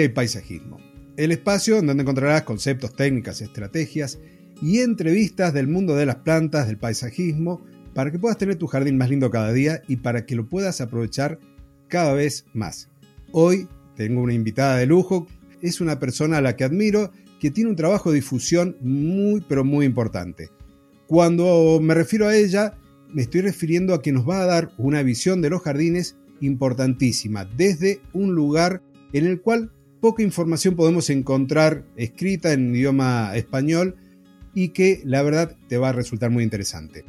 jardinería y paisajismo. El espacio en donde encontrarás conceptos, técnicas, estrategias y entrevistas del mundo de las plantas, del paisajismo, para que puedas tener tu jardín más lindo cada día y para que lo puedas aprovechar cada vez más. Hoy tengo una invitada de lujo, es una persona a la que admiro, que tiene un trabajo de difusión muy pero muy importante. Cuando me refiero a ella, me estoy refiriendo a que nos va a dar una visión de los jardines importantísima, desde un lugar en el cual poca información podemos encontrar escrita en idioma español y que la verdad te va a resultar muy interesante.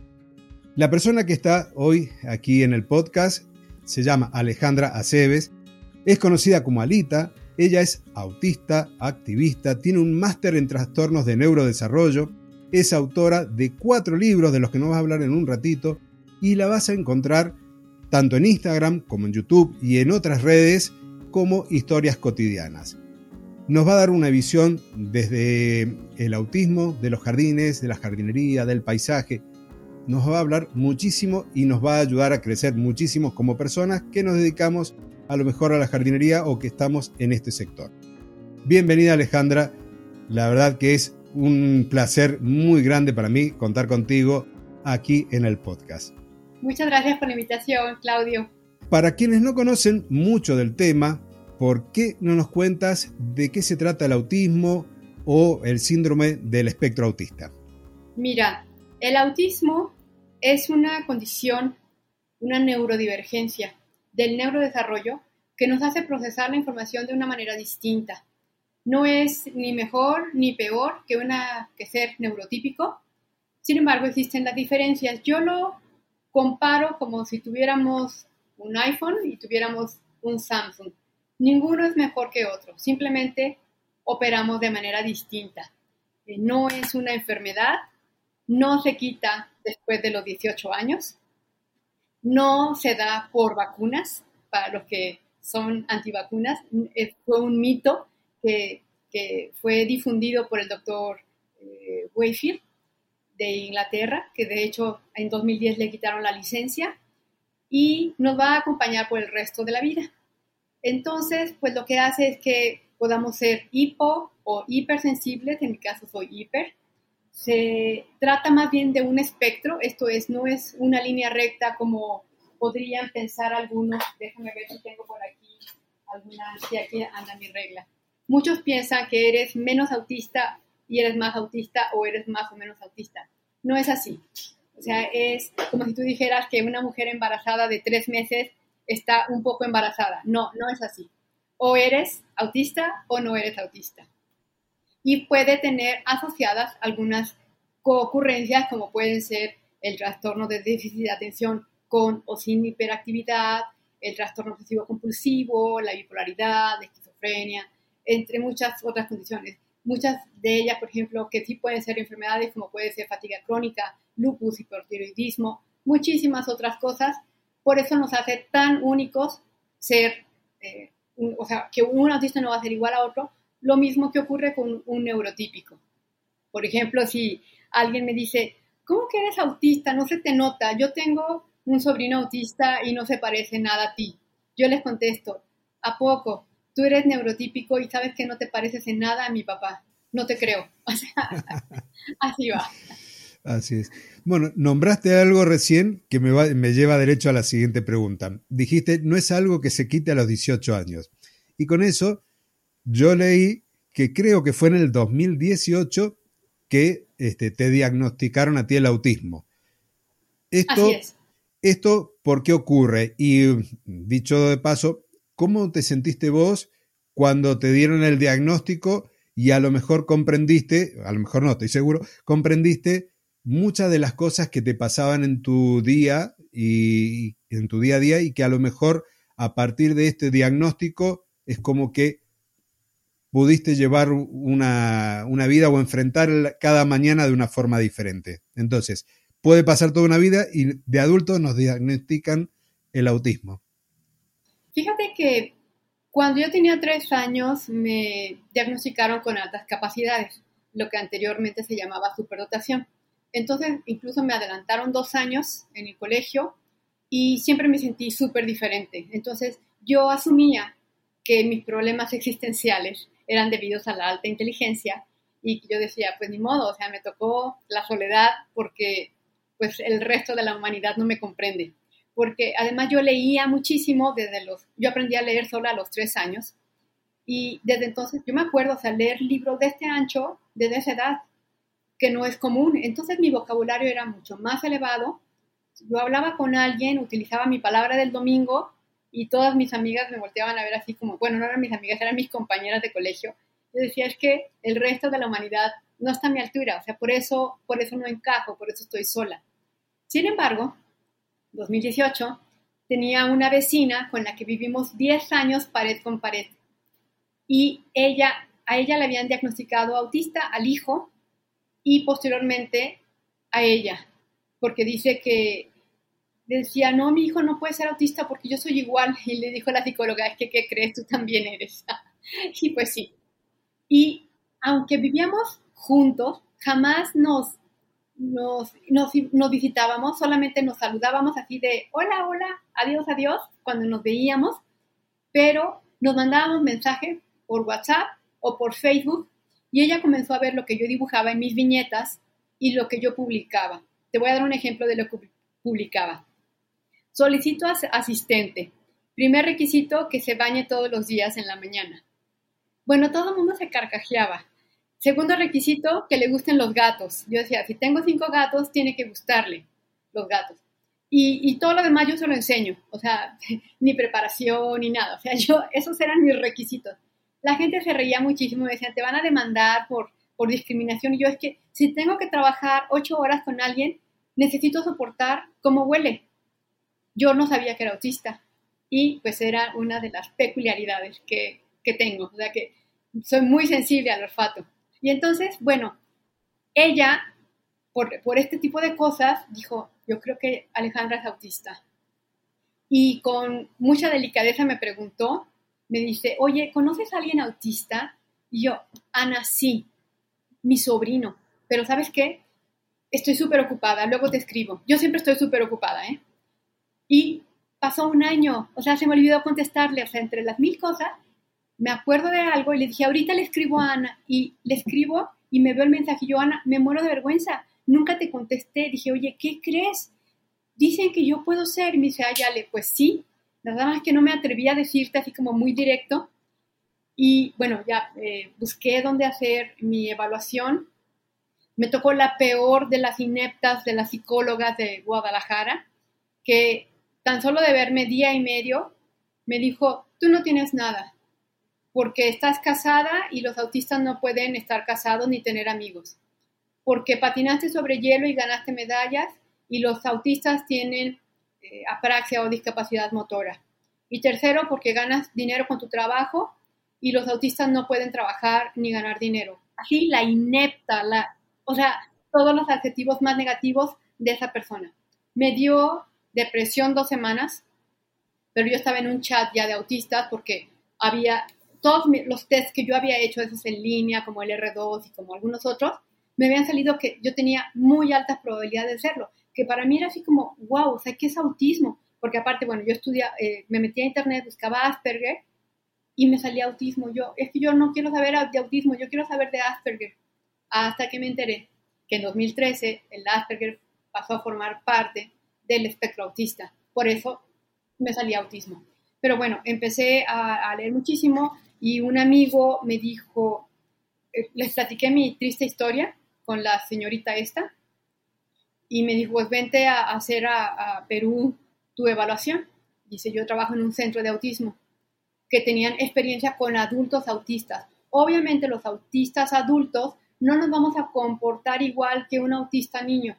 La persona que está hoy aquí en el podcast se llama Alejandra Aceves, es conocida como Alita, ella es autista, activista, tiene un máster en trastornos de neurodesarrollo, es autora de cuatro libros de los que nos vas a hablar en un ratito y la vas a encontrar tanto en Instagram como en YouTube y en otras redes como historias cotidianas. Nos va a dar una visión desde el autismo, de los jardines, de la jardinería, del paisaje. Nos va a hablar muchísimo y nos va a ayudar a crecer muchísimo como personas que nos dedicamos a lo mejor a la jardinería o que estamos en este sector. Bienvenida Alejandra, la verdad que es un placer muy grande para mí contar contigo aquí en el podcast. Muchas gracias por la invitación, Claudio. Para quienes no conocen mucho del tema, ¿por qué no nos cuentas de qué se trata el autismo o el síndrome del espectro autista? Mira, el autismo es una condición, una neurodivergencia del neurodesarrollo que nos hace procesar la información de una manera distinta. No es ni mejor ni peor que, una, ser neurotípico. Sin embargo, existen las diferencias. Yo lo comparo como si tuviéramos un iPhone y tuviéramos un Samsung. Ninguno es mejor que otro, simplemente operamos de manera distinta. Eh, no es una enfermedad, no se quita después de los 18 años, no se da por vacunas, para los que son antivacunas. Eh, fue un mito que, fue difundido por el doctor eh, Wayfield de Inglaterra, que de hecho en 2010 le quitaron la licencia y nos va a acompañar por el resto de la vida. Entonces, pues lo que hace es que podamos ser hipo o hipersensibles, en mi caso soy hiper. Se trata más bien de un espectro, esto es, no es una línea recta como podrían pensar algunos. Déjame ver si tengo por aquí alguna, si aquí anda mi regla. Muchos piensan que eres menos autista y eres más autista o eres más o menos autista. No es así. O sea, es como si tú dijeras que una mujer embarazada de tres meses está un poco embarazada. No, no es así. O eres autista o no eres autista. Y puede tener asociadas algunas ocurrencias como pueden ser el trastorno de déficit de atención con o sin hiperactividad, el trastorno obsesivo compulsivo, la bipolaridad, la esquizofrenia, entre muchas otras condiciones. Muchas de ellas, por ejemplo, que sí pueden ser enfermedades como puede ser fatiga crónica, lupus, hipertiroidismo, muchísimas otras cosas. Por eso nos hace tan únicos ser, eh, o sea, que un autista no va a ser igual a otro, lo mismo que ocurre con un neurotípico. Por ejemplo, si alguien me dice, ¿cómo que eres autista? No se te nota. Yo tengo un sobrino autista y no se parece nada a ti. Yo les contesto, ¿a poco? Tú eres neurotípico y sabes que no te pareces en nada a mi papá. No te creo. Así va. Así es. Bueno, nombraste algo recién que me, me lleva derecho a la siguiente pregunta. Dijiste, no es algo que se quite a los 18 años. Y con eso, yo leí que creo que fue en el 2018 que este, te diagnosticaron a ti el autismo. Esto, Así es. ¿Esto por qué ocurre? Y dicho de paso, ¿cómo te sentiste vos cuando te dieron el diagnóstico y a lo mejor comprendiste, a lo mejor no, estoy seguro, comprendiste muchas de las cosas que te pasaban en tu día y en tu día a día y que a lo mejor a partir de este diagnóstico es como que pudiste llevar una, una vida o enfrentar cada mañana de una forma diferente. Entonces, puede pasar toda una vida y de adultos nos diagnostican el autismo. Fíjate que cuando yo tenía tres años me diagnosticaron con altas capacidades, lo que anteriormente se llamaba superdotación. Entonces incluso me adelantaron dos años en el colegio y siempre me sentí súper diferente. Entonces yo asumía que mis problemas existenciales eran debidos a la alta inteligencia y yo decía, pues ni modo, o sea, me tocó la soledad porque pues el resto de la humanidad no me comprende. Porque además yo leía muchísimo desde los, yo aprendí a leer sola a los tres años y desde entonces yo me acuerdo, o sea, leer libros de este ancho desde esa edad, que no es común. Entonces mi vocabulario era mucho más elevado. Yo hablaba con alguien, utilizaba mi palabra del domingo y todas mis amigas me volteaban a ver así como, bueno, no eran mis amigas, eran mis compañeras de colegio. Yo decía, es que el resto de la humanidad no está a mi altura, o sea, por eso, por eso no encajo, por eso estoy sola. Sin embargo, 2018, tenía una vecina con la que vivimos 10 años pared con pared. Y ella, a ella le habían diagnosticado autista al hijo y posteriormente a ella, porque dice que decía, no, mi hijo no puede ser autista porque yo soy igual. Y le dijo la psicóloga, es que, ¿qué crees? Tú también eres. y pues sí. Y aunque vivíamos juntos, jamás nos, nos, nos, visitábamos, solamente nos saludábamos así de, hola, hola, adiós, adiós, cuando nos veíamos, pero nos mandábamos mensajes por WhatsApp o por Facebook y ella comenzó a ver lo que yo dibujaba en mis viñetas y lo que yo publicaba. Te voy a dar un ejemplo de lo que publicaba. Solicito asistente. Primer requisito, que se bañe todos los días en la mañana. Bueno, todo el mundo se carcajeaba. Segundo requisito, que le gusten los gatos. Yo decía, si tengo cinco gatos, tiene que gustarle los gatos. Y, y, todo lo demás yo se lo enseño. O sea, ni preparación ni nada. O sea, yo, esos eran mis requisitos. La gente se reía muchísimo, me decían, te van a demandar por, por discriminación. Y yo es que si tengo que trabajar ocho horas con alguien, necesito soportar cómo huele yo no sabía que era autista y pues era una de las peculiaridades que, que tengo, o sea que soy muy sensible al olfato. Y entonces, bueno, ella, por, por este tipo de cosas, dijo, yo creo que Alejandra es autista. Y con mucha delicadeza me preguntó, me dice, oye, ¿conoces a alguien autista? Y yo, Ana, sí, mi sobrino. Pero ¿sabes qué? Estoy súper ocupada, luego te escribo. Yo siempre estoy súper ocupada, ¿eh? Y pasó un año, o sea, se me olvidó contestarle, o sea, entre las mil cosas, me acuerdo de algo y le dije, ahorita le escribo a Ana, y le escribo y me veo el mensaje, yo, Ana, me muero de vergüenza, nunca te contesté, dije, oye, ¿qué crees? Dicen que yo puedo ser, y me dice, ay, Ale, pues sí, nada más que no me atreví a decirte así como muy directo, y bueno, ya eh, busqué dónde hacer mi evaluación, me tocó la peor de las ineptas de las psicólogas de Guadalajara, que tan solo de verme día y medio, me dijo, tú no tienes nada, porque estás casada y los autistas no pueden estar casados ni tener amigos, porque patinaste sobre hielo y ganaste medallas y los autistas tienen eh, apraxia o discapacidad motora. Y tercero, porque ganas dinero con tu trabajo y los autistas no pueden trabajar ni ganar dinero. Así la inepta, la, o sea, todos los adjetivos más negativos de esa persona. Me dio depresión dos semanas, pero yo estaba en un chat ya de autistas porque había todos los tests que yo había hecho, esos en línea, como el R2 y como algunos otros, me habían salido que yo tenía muy altas probabilidades de serlo, que para mí era así como, wow, o sea, ¿qué es autismo? Porque aparte, bueno, yo estudia, eh, me metí a internet, buscaba Asperger y me salía autismo. Yo, es que yo no quiero saber de autismo, yo quiero saber de Asperger. Hasta que me enteré que en 2013 el Asperger pasó a formar parte del espectro autista. Por eso me salía autismo. Pero bueno, empecé a, leer muchísimo y un amigo me dijo, eh, les platiqué mi triste historia con la señorita esta y me dijo, pues vente a, hacer a, a Perú tu evaluación. Dice, yo trabajo en un centro de autismo que tenían experiencia con adultos autistas. Obviamente los autistas adultos no nos vamos a comportar igual que un autista niño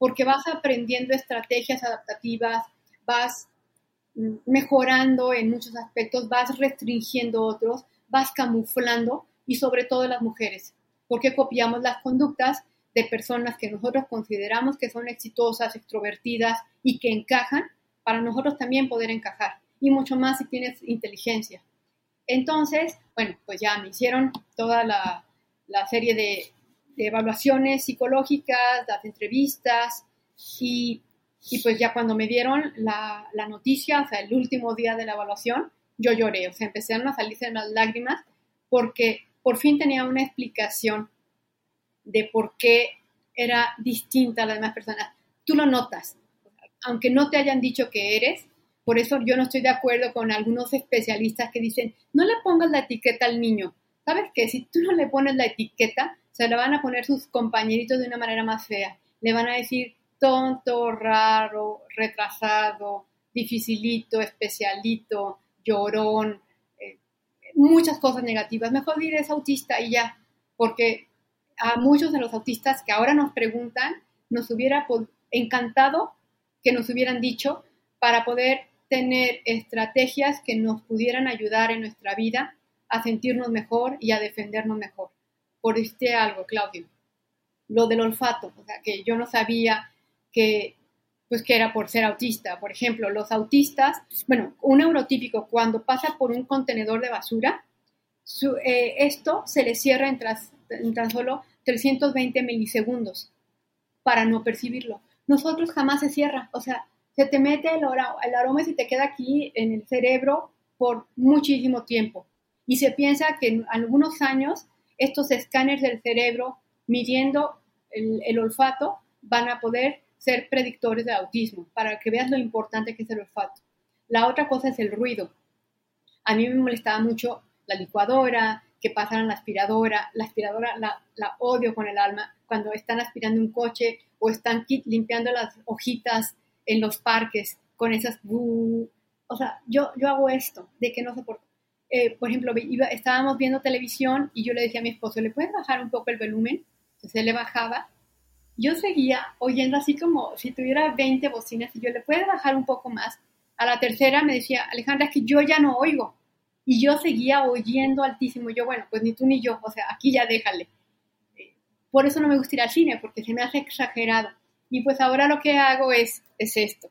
porque vas aprendiendo estrategias adaptativas, vas mejorando en muchos aspectos, vas restringiendo otros, vas camuflando y sobre todo las mujeres, porque copiamos las conductas de personas que nosotros consideramos que son exitosas, extrovertidas y que encajan, para nosotros también poder encajar, y mucho más si tienes inteligencia. Entonces, bueno, pues ya me hicieron toda la, la serie de, evaluaciones psicológicas, las entrevistas y, y, pues ya cuando me dieron la, la, noticia, o sea, el último día de la evaluación, yo lloré, o sea, empezaron a salirse las lágrimas porque por fin tenía una explicación de por qué era distinta a las demás personas. Tú lo notas, aunque no te hayan dicho que eres, por eso yo no estoy de acuerdo con algunos especialistas que dicen, no le pongas la etiqueta al niño. ¿Sabes qué? Si tú no le pones la etiqueta, se la van a poner sus compañeritos de una manera más fea. Le van a decir tonto, raro, retrasado, dificilito, especialito, llorón, eh, muchas cosas negativas. Mejor dir es autista y ya, porque a muchos de los autistas que ahora nos preguntan, nos hubiera encantado que nos hubieran dicho para poder tener estrategias que nos pudieran ayudar en nuestra vida a sentirnos mejor y a defendernos mejor. Por este algo, Claudio, lo del olfato, o sea, que yo no sabía que pues que era por ser autista. Por ejemplo, los autistas, bueno, un neurotípico cuando pasa por un contenedor de basura, eh, esto se le cierra en, en tan solo 320 milisegundos para no percibirlo. Nosotros jamás se cierra, o sea, se te mete el, el aroma y se te queda aquí en el cerebro por muchísimo tiempo. Y se piensa que en algunos años estos escáneres del cerebro midiendo el, el olfato van a poder ser predictores de autismo, para que veas lo importante que es el olfato. La otra cosa es el ruido. A mí me molestaba mucho la licuadora, que pasaran la aspiradora. La aspiradora la, odio con el alma. Cuando están aspirando un coche o están limpiando las hojitas en los parques con esas... O sea, yo, yo hago esto, de que no soporto. Eh, por ejemplo, estábamos viendo televisión y yo le decía a mi esposo, ¿le puedes bajar un poco el volumen? Entonces él le bajaba yo seguía oyendo así como si tuviera 20 bocinas y yo le puedo bajar un poco más. A la tercera me decía, Alejandra, es que yo ya no oigo. Y yo seguía oyendo altísimo. Yo, bueno, pues ni tú ni yo, o sea, aquí ya déjale. Eh, por eso no me gusta ir al cine, porque se me hace exagerado. Y pues ahora lo que hago es, es esto.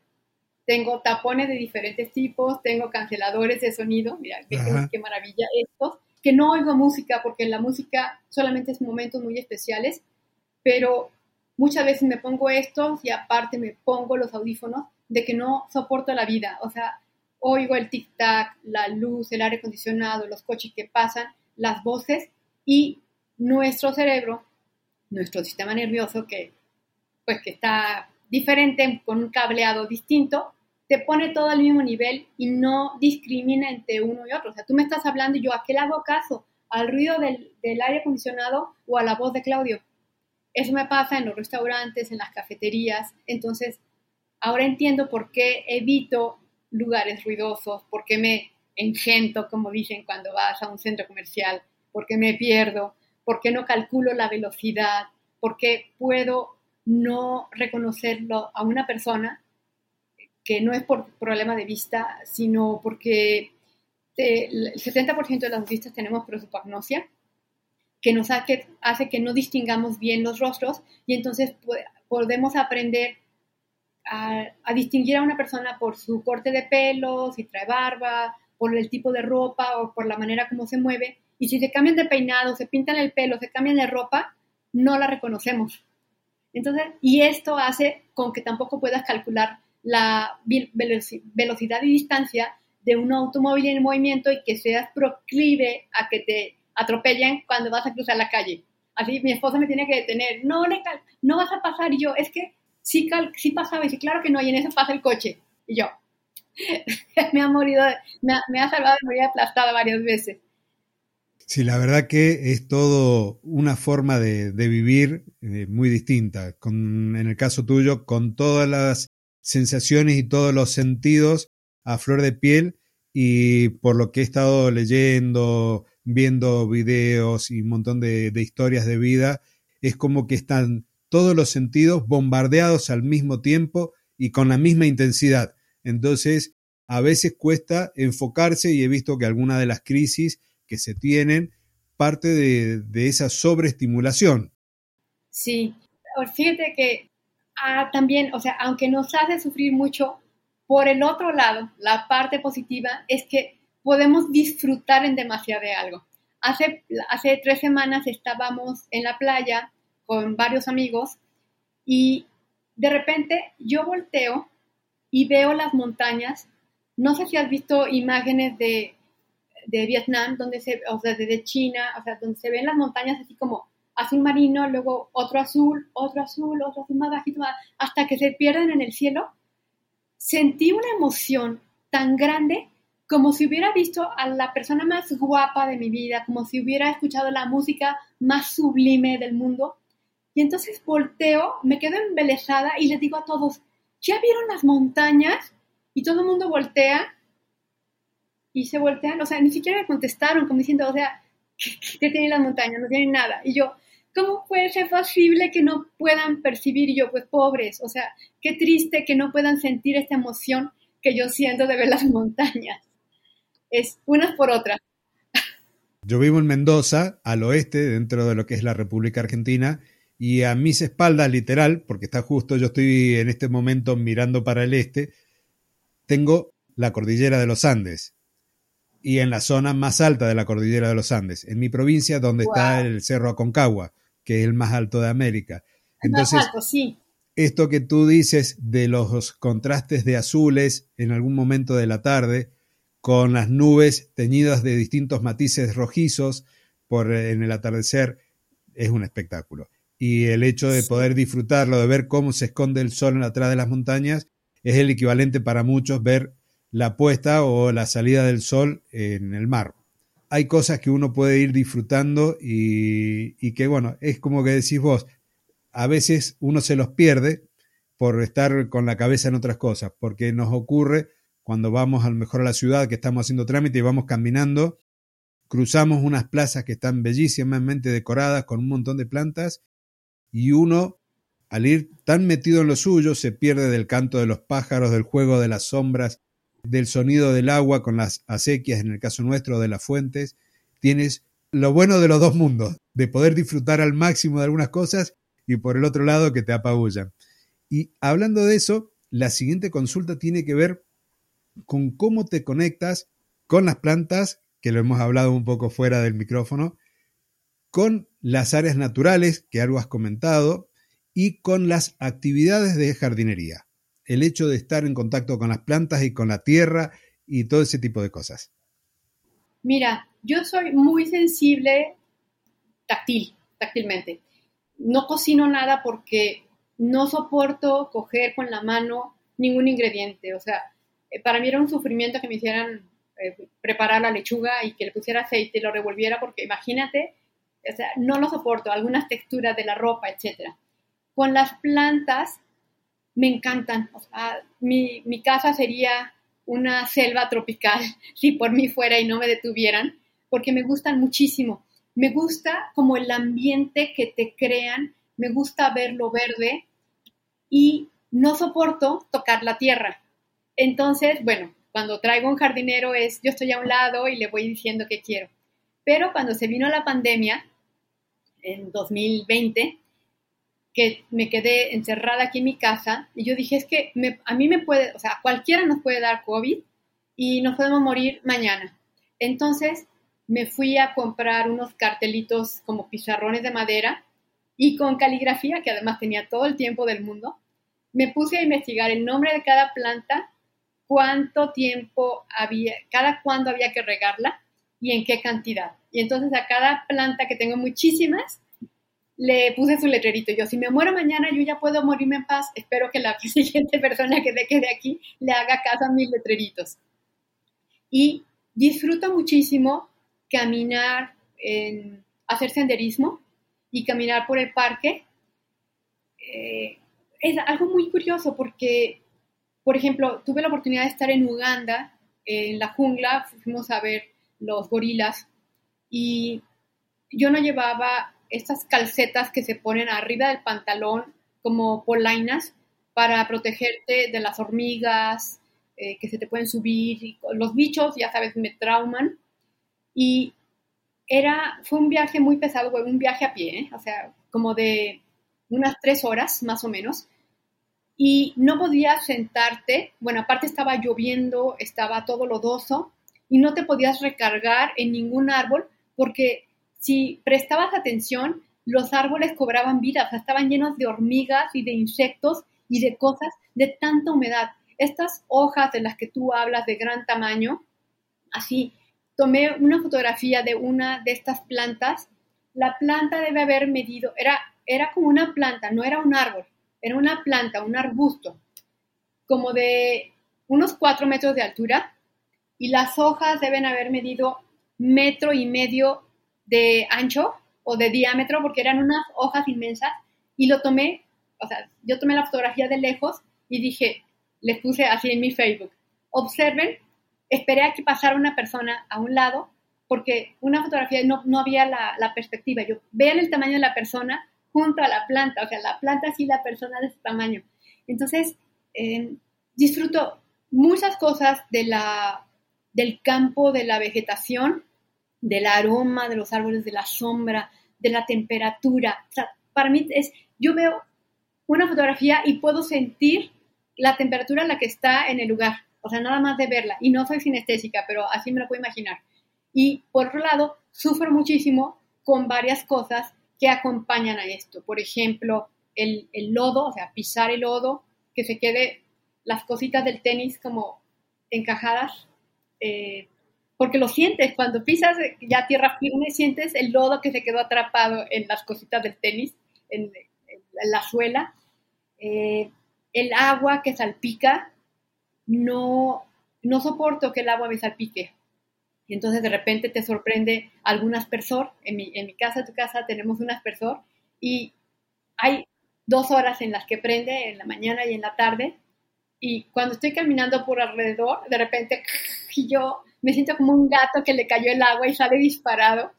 Tengo tapones de diferentes tipos, tengo canceladores de sonido, mira, qué, qué maravilla estos, que no oigo música porque la música solamente es momentos muy especiales, pero Muchas veces me pongo estos y aparte me pongo los audífonos de que no soporto la vida. O sea, oigo el tic-tac, la luz, el aire acondicionado, los coches que pasan, las voces y nuestro cerebro, nuestro sistema nervioso que pues que está diferente con un cableado distinto, te pone todo al mismo nivel y no discrimina entre uno y otro. O sea, tú me estás hablando y yo a qué le hago caso, al ruido del, del aire acondicionado o a la voz de Claudio. Eso me pasa en los restaurantes, en las cafeterías. Entonces, ahora entiendo por qué evito lugares ruidosos, por qué me engento, como dicen cuando vas a un centro comercial, por qué me pierdo, por qué no calculo la velocidad, por qué puedo no reconocerlo a una persona que no es por problema de vista, sino porque el 70% de las autistas tenemos prosopagnosia, que nos hace que no distingamos bien los rostros y entonces podemos aprender a, distinguir a una persona por su corte de pelo, si trae barba, por el tipo de ropa o por la manera como se mueve. Y si se cambian de peinado, se pintan el pelo, se cambian de ropa, no la reconocemos. Entonces, y esto hace con que tampoco puedas calcular la velocidad y distancia de un automóvil en movimiento y que seas proclive a que te atropellen cuando vas a cruzar la calle. Así mi esposa me tiene que detener, no, no vas a pasar. Y yo, es que sí, sí pasaba. Y dice, claro que no, y en eso pasa el coche. Y yo, me ha morido, me ha, salvado de morir aplastada varias veces. Sí, la verdad que es todo una forma de, vivir eh, muy distinta. Con, en el caso tuyo, con todas las sensaciones y todos los sentidos a flor de piel y por lo que he estado leyendo, viendo videos y un montón de, historias de vida, es como que están todos los sentidos bombardeados al mismo tiempo y con la misma intensidad. Entonces, a veces cuesta enfocarse y he visto que algunas de las crisis que se tienen parte de, esa sobreestimulación. Sí, fíjate que ah, también, o sea, aunque nos hace sufrir mucho, por el otro lado, la parte positiva es que podemos disfrutar en demasiado de algo. Hace, hace tres semanas estábamos en la playa con varios amigos y de repente yo volteo y veo las montañas. No sé si has visto imágenes de de Vietnam, donde se, o sea, de China, o sea, donde se ven las montañas así como azul marino, luego otro azul, otro azul, otro azul más bajito, hasta que se pierden en el cielo, sentí una emoción tan grande como si hubiera visto a la persona más guapa de mi vida, como si hubiera escuchado la música más sublime del mundo. Y entonces volteo, me quedo embelesada y les digo a todos, ¿ya vieron las montañas? Y todo el mundo voltea y se voltean, o sea, ni siquiera me contestaron, como diciendo, o sea, ¿qué, tienen las montañas? No tienen nada. Y yo, ¿cómo puede ser posible que no puedan percibir? Y yo, pues pobres, o sea, qué triste que no puedan sentir esta emoción que yo siento de ver las montañas. Es unas por otras. Yo vivo en Mendoza, al oeste, dentro de lo que es la República Argentina, y a mis espaldas, literal, porque está justo, yo estoy en este momento mirando para el este, tengo la cordillera de los Andes y en la zona más alta de la cordillera de los Andes, en mi provincia donde está el Cerro Aconcagua, que es el más alto de América. Entonces, sí. esto que tú dices de los contrastes de azules en algún momento de la tarde, con las nubes teñidas de distintos matices rojizos por en el atardecer, es un espectáculo. Y el hecho de poder disfrutarlo, de ver cómo se esconde el sol en atrás de las montañas, es el equivalente para muchos ver la puesta o la salida del sol en el mar. Hay cosas que uno puede ir disfrutando y, que, bueno, es como que decís vos, a veces uno se los pierde por estar con la cabeza en otras cosas, porque nos ocurre cuando vamos a lo mejor a la ciudad que estamos haciendo trámite y vamos caminando, cruzamos unas plazas que están bellísimamente decoradas con un montón de plantas y uno al ir tan metido en lo suyo se pierde del canto de los pájaros, del juego de las sombras, del sonido del agua con las acequias, en el caso nuestro, de las fuentes, tienes lo bueno de los dos mundos, de poder disfrutar al máximo de algunas cosas y por el otro lado que te apabullan. Y hablando de eso, la siguiente consulta tiene que ver con cómo te conectas con las plantas, que lo hemos hablado un poco fuera del micrófono, con las áreas naturales, que algo has comentado, y con las actividades de jardinería el hecho de estar en contacto con las plantas y con la tierra y todo ese tipo de cosas? Mira, yo soy muy sensible táctil, táctilmente. No cocino nada porque no soporto coger con la mano ningún ingrediente. O sea, eh, para mí era un sufrimiento que me hicieran eh, preparar la lechuga y que le pusiera aceite y lo revolviera porque imagínate, no lo soporto, algunas texturas de la ropa, etc. Con las plantas me encantan. mi, mi casa sería una selva tropical si por mí fuera y no me detuvieran, porque me gustan muchísimo. Me gusta como el ambiente que te crean, me gusta verlo verde y no soporto tocar la tierra. Entonces, bueno, cuando traigo un jardinero es, yo estoy a un lado y le voy diciendo qué quiero. Pero cuando se vino la pandemia, en 2020, que me quedé encerrada aquí en mi casa y yo dije, es que a mí me puede, o sea, cualquiera nos puede dar COVID y nos podemos morir mañana. Entonces me fui a comprar unos cartelitos como pizarrones de madera y con caligrafía, que además tenía todo el tiempo del mundo, me puse a investigar el nombre de cada planta, cuánto tiempo había, cada cuándo había que regarla y en qué cantidad. Y entonces a cada planta, que tengo muchísimas, le puse su letrerito. Yo, si me muero mañana, yo ya puedo morirme en paz. Espero que la siguiente persona que quede aquí le haga caso a mis letreritos. Y disfruto muchísimo caminar, hacer senderismo y caminar por el parque. Eh, es algo muy curioso porque, por ejemplo, tuve la oportunidad de estar en Uganda, en la jungla, fuimos a ver los gorilas y yo no llevaba estas calcetas que se ponen arriba del pantalón como polainas para protegerte de las hormigas eh, que se te pueden subir. los bichos, ya sabes, me trauman. Y era, fue un viaje muy pesado, un viaje a pie, ¿eh? o sea, como de unas tres horas más o menos. Y no podías sentarte, bueno, aparte estaba lloviendo, estaba todo lodoso, y no te podías recargar en ningún árbol porque si prestabas atención, los árboles cobraban vida, o sea, estaban llenos de hormigas y de insectos y de cosas de tanta humedad. Estas hojas de las que tú hablas de gran tamaño, así, tomé una fotografía de una de estas plantas. La planta debe haber medido, era, era como una planta, no era un árbol, era una planta, un arbusto, como de unos cuatro metros de altura y las hojas deben haber medido metro y medio de ancho o de diámetro porque eran unas hojas inmensas y lo tomé, o sea, yo tomé la fotografía de lejos y dije, les puse así en mi Facebook, observen, esperé a que pasara una persona a un lado porque una fotografía no, no había la, perspectiva, yo vean el tamaño de la persona junto a la planta, o sea, la planta sí, la persona de ese tamaño. Entonces, eh, disfruto muchas cosas de la, del campo, de la vegetación, del aroma de los árboles, de la sombra, de la temperatura. O sea, para mí es, yo veo una fotografía y puedo sentir la temperatura en la que está en el lugar. O sea, nada más de verla. Y no soy sinestésica, pero así me lo puedo imaginar. Y por otro lado, sufro muchísimo con varias cosas que acompañan a esto. Por ejemplo, el, lodo, o sea, pisar el lodo, que se quede las cositas del tenis como encajadas, eh, porque lo sientes, cuando pisas ya tierra firme, sientes el lodo que se quedó atrapado en las cositas del tenis, en, la suela, eh, el agua que salpica, no, no soporto que el agua me salpique. Y entonces de repente te sorprende algún aspersor. En mi, en mi casa, tu casa, tenemos un aspersor y hay dos horas en las que prende, en la mañana y en la tarde, y cuando estoy caminando por alrededor, de repente y yo me siento como un gato que le cayó el agua y sale disparado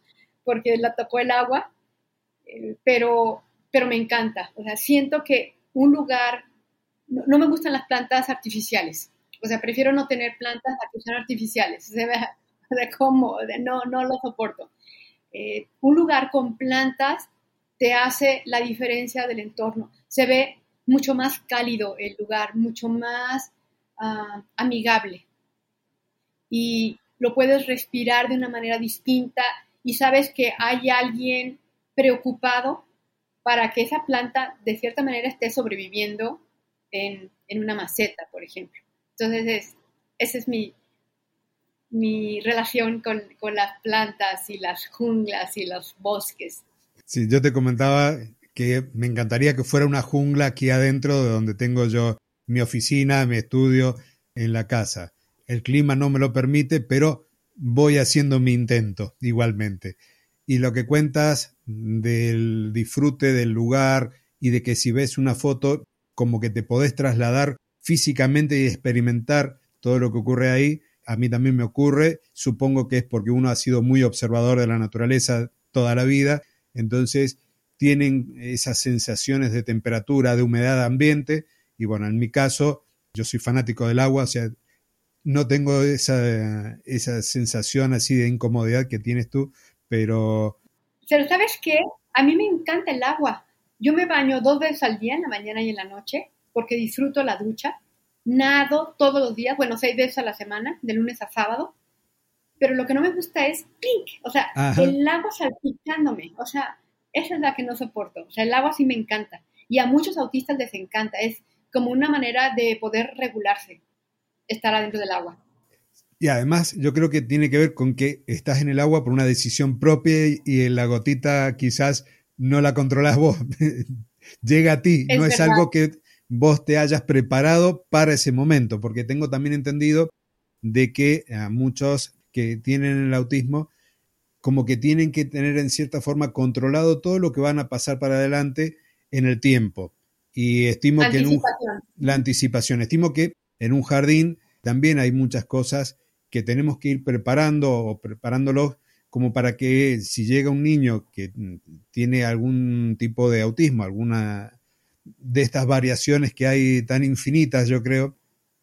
porque la tocó el agua, eh, pero, pero me encanta. O sea, siento que un lugar, no, me gustan las plantas artificiales. O sea, prefiero no tener plantas artificiales. O sea, cómo, no, no lo soporto. Eh, un lugar con plantas te hace la diferencia del entorno. Se ve mucho más cálido el lugar, mucho más ah, amigable. Y lo puedes respirar de una manera distinta y sabes que hay alguien preocupado para que esa planta de cierta manera esté sobreviviendo en, una maceta, por ejemplo. Entonces, esa es mi, mi relación con, con, las plantas y las junglas y los bosques. Sí, yo te comentaba que me encantaría que fuera una jungla aquí adentro de donde tengo yo mi oficina, mi estudio en la casa. El clima no me lo permite, pero voy haciendo mi intento igualmente. Y lo que cuentas del disfrute del lugar y de que si ves una foto, como que te podés trasladar físicamente y experimentar todo lo que ocurre ahí, a mí también me ocurre. Supongo que es porque uno ha sido muy observador de la naturaleza toda la vida. Entonces, tienen esas sensaciones de temperatura, de humedad ambiente, y bueno, en mi caso, yo soy fanático del agua, o sea, no tengo esa, esa sensación así de incomodidad que tienes tú, pero... Pero sabes qué, a mí me encanta el agua. Yo me baño dos veces al día, en la mañana y en la noche, porque disfruto la ducha. Nado todos los días, bueno, seis veces a la semana, de lunes a sábado. Pero lo que no me gusta es pink, o sea, el agua salpicándome. O sea, esa es la que no soporto. O sea, el agua sí me encanta. Y a muchos autistas les encanta. Es como una manera de poder regularse, estar adentro del agua. Y además yo creo que tiene que ver con que estás en el agua por una decisión propia y la gotita quizás no la controlas vos. Llega a ti, no es algo que vos te hayas preparado para ese momento, porque tengo también entendido de que a muchos que tienen el autismo como que tienen que tener en cierta forma controlado todo lo que van a pasar para adelante en el tiempo. Y estimo que en un, la anticipación, estimo que en un jardín también hay muchas cosas que tenemos que ir preparando o preparándolos como para que si llega un niño que tiene algún tipo de autismo, alguna de estas variaciones que hay tan infinitas, yo creo,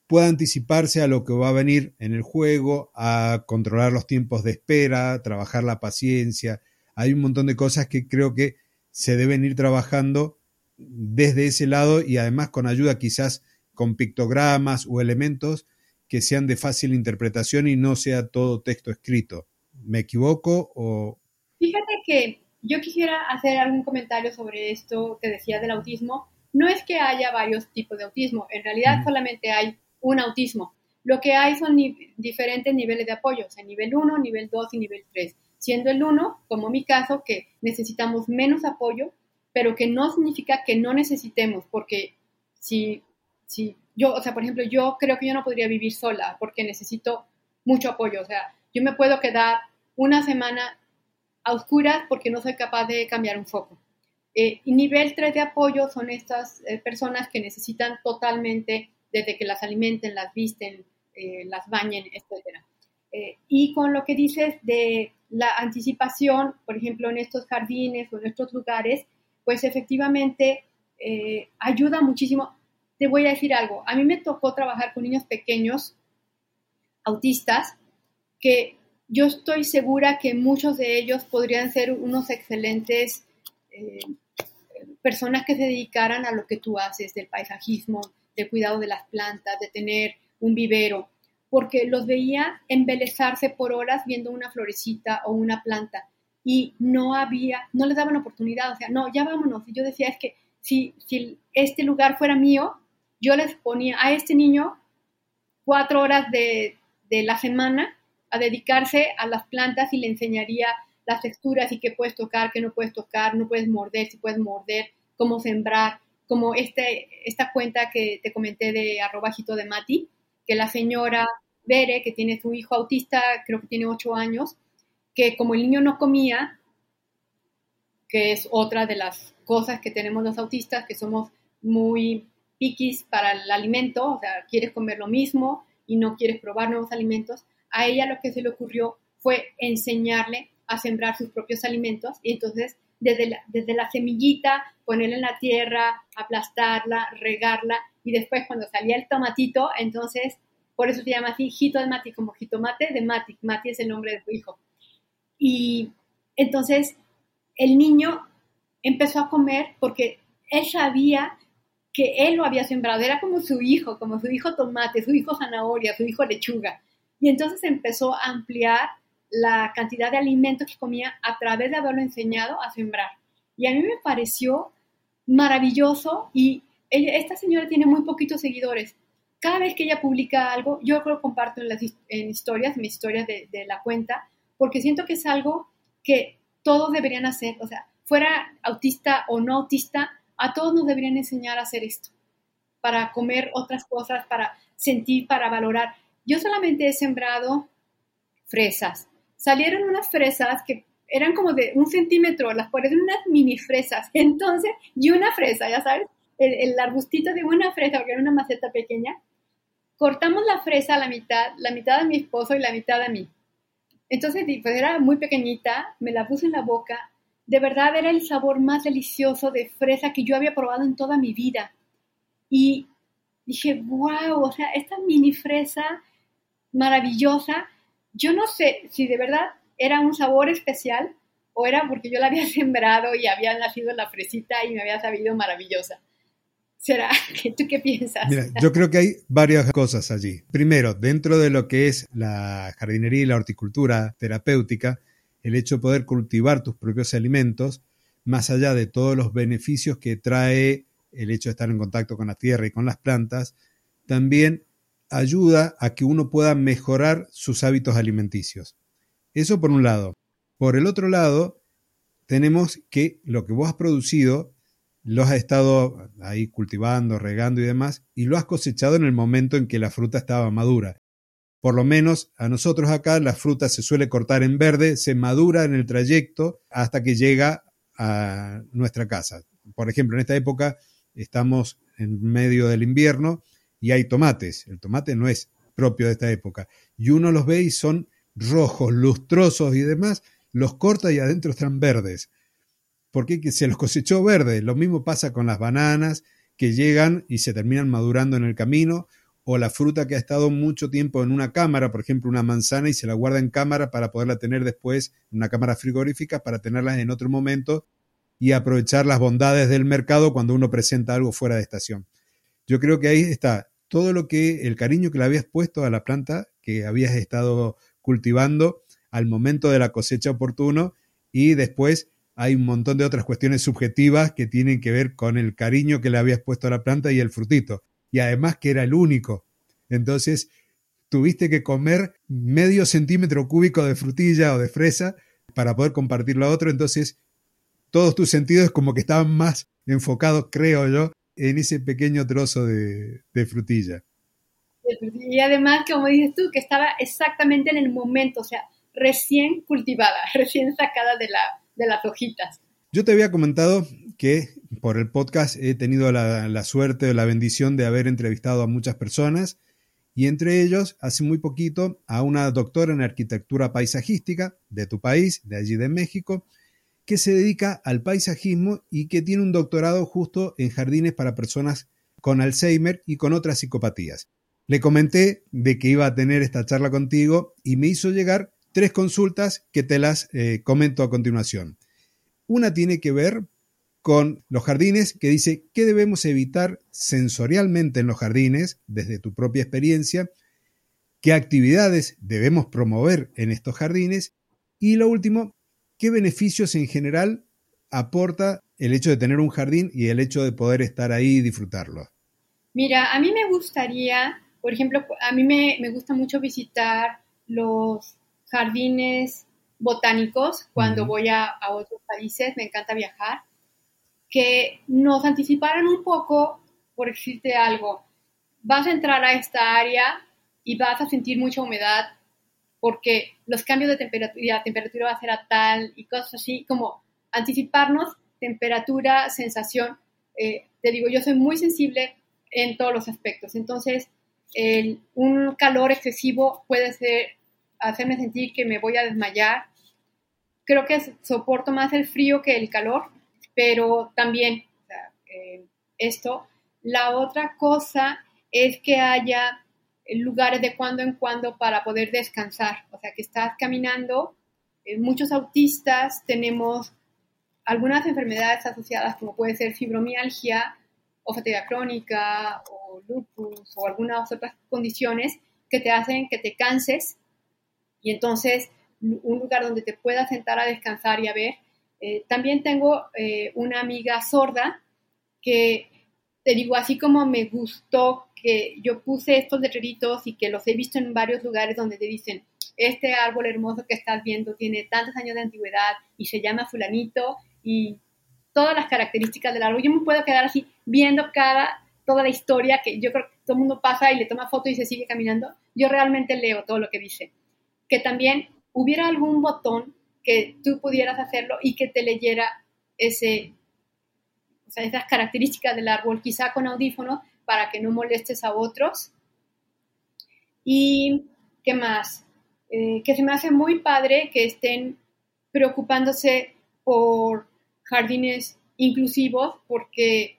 pueda anticiparse a lo que va a venir en el juego, a controlar los tiempos de espera, trabajar la paciencia. Hay un montón de cosas que creo que se deben ir trabajando desde ese lado y además con ayuda quizás con pictogramas o elementos que sean de fácil interpretación y no sea todo texto escrito. ¿Me equivoco o...? Fíjate que yo quisiera hacer algún comentario sobre esto que decía del autismo. No es que haya varios tipos de autismo, en realidad solamente hay un autismo, Lo que hay son diferentes niveles de apoyo, o sea, nivel 1, nivel 2 y nivel 3. Siendo el 1, como mi caso, que necesitamos menos apoyo, pero que no significa que no necesitemos, porque si, si yo, o sea, por ejemplo, yo creo que yo no podría vivir sola porque necesito mucho apoyo, o sea, yo me puedo quedar una semana a oscuras porque no soy capaz de cambiar un foco. Eh, y nivel 3 de apoyo son estas eh, personas que necesitan totalmente, desde que las alimenten, las visten, eh, las bañen, etc. y con lo que dices de la anticipación, por ejemplo, en estos jardines o en estos lugares, pues efectivamente ayuda muchísimo. Te voy a decir algo, a mí me tocó trabajar con niños pequeños, autistas, que yo estoy segura que muchos de ellos podrían ser unos excelentes eh, personas que se dedicaran a lo que tú haces, del paisajismo, del cuidado de las plantas, de tener un vivero, porque los veía embelezarse por horas viendo una florecita o una planta y no había, no les daban oportunidad, o sea, no, ya vámonos. Y yo decía, es que si, si este lugar fuera mío, yo les ponía a este niño cuatro horas de, de la semana a dedicarse a las plantas y le enseñaría las texturas y qué puedes tocar, qué no puedes tocar, no puedes morder, si puedes morder, cómo sembrar, como este, esta cuenta que te comenté de arrobajito de Mati, que la señora Bere, que tiene su hijo autista, creo que tiene ocho años, que como el niño no comía, que es otra de las cosas que tenemos los autistas, que somos muy piquis para el alimento, o sea, quieres comer lo mismo y no quieres probar nuevos alimentos, a ella lo que se le ocurrió fue enseñarle a sembrar sus propios alimentos y entonces desde la, desde la semillita ponerla en la tierra, aplastarla, regarla y después cuando salía el tomatito, entonces por eso se llama así hito de mati, como jitomate de mati, mati es el nombre de su hijo. Y entonces el niño empezó a comer porque él sabía que él lo había sembrado, era como su hijo, como su hijo tomate, su hijo zanahoria, su hijo lechuga. Y entonces empezó a ampliar la cantidad de alimentos que comía a través de haberlo enseñado a sembrar. Y a mí me pareció maravilloso y esta señora tiene muy poquitos seguidores. Cada vez que ella publica algo, yo lo comparto en las en historias, mis historias de, de la cuenta, porque siento que es algo que todos deberían hacer. O sea, fuera autista o no autista, a todos nos deberían enseñar a hacer esto, para comer otras cosas, para sentir, para valorar. Yo solamente he sembrado fresas. Salieron unas fresas que eran como de un centímetro, las parecen unas mini fresas. Entonces, y una fresa, ya sabes, el, arbustito de una fresa, porque era una maceta pequeña. Cortamos la fresa a la mitad, la mitad a mi esposo y la mitad a mí. Entonces, pues era muy pequeñita, me la puse en la boca. De verdad era el sabor más delicioso de fresa que yo había probado en toda mi vida. Y dije, wow, o sea, esta mini fresa maravillosa. Yo no sé si de verdad era un sabor especial o era porque yo la había sembrado y había nacido la fresita y me había sabido maravillosa. ¿Será? ¿Tú qué piensas? Mira, yo creo que hay varias cosas allí. Primero, dentro de lo que es la jardinería y la horticultura terapéutica, el hecho de poder cultivar tus propios alimentos, más allá de todos los beneficios que trae el hecho de estar en contacto con la tierra y con las plantas, también ayuda a que uno pueda mejorar sus hábitos alimenticios. Eso por un lado. Por el otro lado, tenemos que lo que vos has producido, lo has estado ahí cultivando, regando y demás, y lo has cosechado en el momento en que la fruta estaba madura. Por lo menos a nosotros acá la fruta se suele cortar en verde, se madura en el trayecto hasta que llega a nuestra casa. Por ejemplo, en esta época estamos en medio del invierno y hay tomates. El tomate no es propio de esta época. Y uno los ve y son rojos, lustrosos y demás, los corta y adentro están verdes. Porque se los cosechó verde. Lo mismo pasa con las bananas que llegan y se terminan madurando en el camino, o la fruta que ha estado mucho tiempo en una cámara, por ejemplo una manzana, y se la guarda en cámara para poderla tener después en una cámara frigorífica para tenerla en otro momento y aprovechar las bondades del mercado cuando uno presenta algo fuera de estación. Yo creo que ahí está todo lo que, el cariño que le habías puesto a la planta que habías estado cultivando al momento de la cosecha oportuno y después hay un montón de otras cuestiones subjetivas que tienen que ver con el cariño que le habías puesto a la planta y el frutito. Y además que era el único. Entonces, tuviste que comer medio centímetro cúbico de frutilla o de fresa para poder compartirlo a otro, entonces todos tus sentidos como que estaban más enfocados, creo yo, en ese pequeño trozo de, frutilla. Y además, como dices tú, que estaba exactamente en el momento, o sea, recién cultivada, recién sacada de, la, de las hojitas. Yo te había comentado que por el podcast he tenido la, suerte o la bendición de haber entrevistado a muchas personas y entre ellos, hace muy poquito, a una doctora en arquitectura paisajística de tu país, de allí de México, que se dedica al paisajismo y que tiene un doctorado justo en jardines para personas con Alzheimer y con otras psicopatías. Le comenté de que iba a tener esta charla contigo y me hizo llegar tres consultas que te las eh, comento a continuación. Una tiene que ver con los jardines que dice qué debemos evitar sensorialmente en los jardines desde tu propia experiencia, qué actividades debemos promover en estos jardines y lo último, qué beneficios en general aporta el hecho de tener un jardín y el hecho de poder estar ahí y disfrutarlo. Mira, a mí me gustaría, por ejemplo, a mí me, me gusta mucho visitar los jardines botánicos cuando voy a, a otros países, me encanta viajar que nos anticiparan un poco, por decirte algo, vas a entrar a esta área y vas a sentir mucha humedad porque los cambios de temperatura, la temperatura va a ser a tal y cosas así, como anticiparnos temperatura, sensación. Eh, te digo, yo soy muy sensible en todos los aspectos, entonces un calor excesivo puede ser, hacerme sentir que me voy a desmayar. Creo que soporto más el frío que el calor, pero también eh, esto. La otra cosa es que haya lugares de cuando en cuando para poder descansar, o sea, que estás caminando. Eh, muchos autistas tenemos algunas enfermedades asociadas como puede ser fibromialgia o fatiga crónica o lupus o algunas otras condiciones que te hacen que te canses y entonces un lugar donde te puedas sentar a descansar y a ver eh, también tengo eh, una amiga sorda que, te digo, así como me gustó que yo puse estos letreritos y que los he visto en varios lugares donde te dicen, este árbol hermoso que estás viendo tiene tantos años de antigüedad y se llama fulanito y todas las características del árbol. Yo me puedo quedar así viendo cada, toda la historia que yo creo que todo el mundo pasa y le toma foto y se sigue caminando. Yo realmente leo todo lo que dice. Que también hubiera algún botón que tú pudieras hacerlo y que te leyera ese, esas características del árbol, quizá con audífonos, para que no molestes a otros. Y, ¿qué más? Eh, que se me hace muy padre que estén preocupándose por jardines inclusivos, porque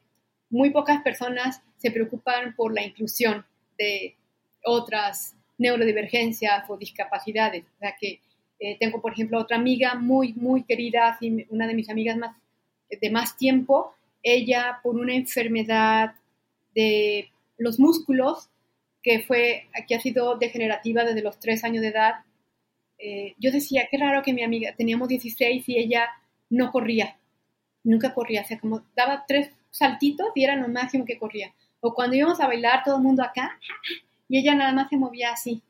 muy pocas personas se preocupan por la inclusión de otras neurodivergencias o discapacidades. O sea que eh, tengo, por ejemplo, otra amiga muy, muy querida, una de mis amigas más, de más tiempo. Ella, por una enfermedad de los músculos, que fue, que ha sido degenerativa desde los tres años de edad, eh, yo decía, qué raro que mi amiga, teníamos 16 y ella no corría, nunca corría, o sea, como daba tres saltitos y era lo máximo que corría. O cuando íbamos a bailar, todo el mundo acá, y ella nada más se movía así.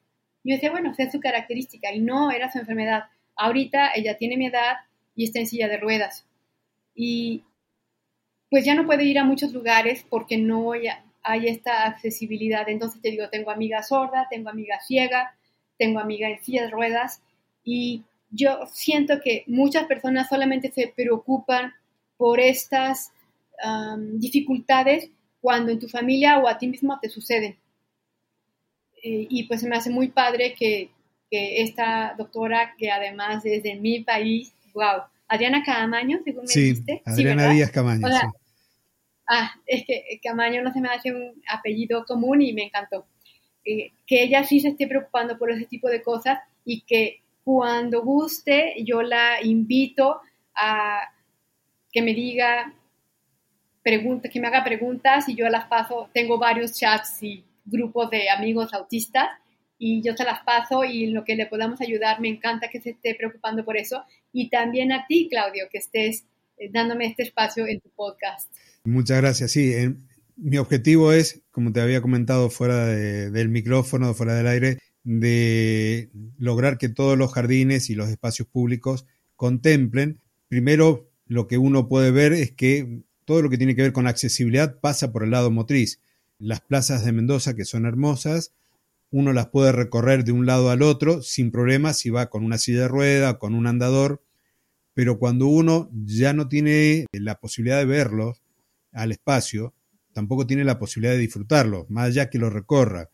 Yo decía, bueno, esa es su característica y no era su enfermedad. Ahorita ella tiene mi edad y está en silla de ruedas. Y pues ya no puede ir a muchos lugares porque no hay, esta accesibilidad. Entonces te digo, tengo amiga sorda, tengo amiga ciega, tengo amiga en silla de ruedas y yo siento que muchas personas solamente se preocupan por estas dificultades cuando en tu familia o a ti mismo te suceden. Eh, y pues me hace muy padre que, que, esta doctora, que además es de mi país, wow, Adriana Camaño, según me sí, dijiste. Adriana Díaz Camaño. sí. Ah, es que Camaño no se me hace un apellido común y me encantó. Eh, que ella sí se esté preocupando por ese tipo de cosas y que cuando guste yo la invito a que me diga, pregunta, que me haga preguntas y yo las paso. Tengo varios chats y grupos de amigos autistas y yo se las paso y en lo que le podamos ayudar, me encanta que se esté preocupando por eso. Y también a ti, Claudio, que estés eh, dándome este espacio en tu podcast. Muchas gracias. Sí, mi objetivo es, como te había comentado fuera del micrófono, fuera del aire, de lograr que todos los jardines y los espacios públicos contemplen. Primero, lo que uno puede ver es que todo lo que tiene que ver con accesibilidad pasa por el lado motriz. Las plazas de Mendoza, que son hermosas, uno las puede recorrer de un lado al otro sin problemas si va con una silla de rueda, con un andador, pero cuando uno ya no tiene la posibilidad de verlo al espacio, tampoco tiene la posibilidad de disfrutarlo, más allá que lo recorra.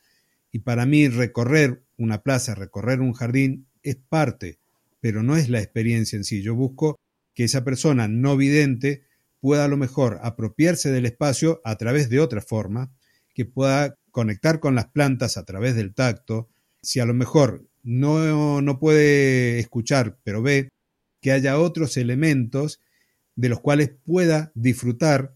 Y para mí recorrer una plaza, recorrer un jardín es parte, pero no es la experiencia en sí. Yo busco que esa persona no vidente pueda a lo mejor apropiarse del espacio a través de otra forma, que pueda conectar con las plantas a través del tacto. Si a lo mejor no, no puede escuchar, pero ve, que haya otros elementos de los cuales pueda disfrutar.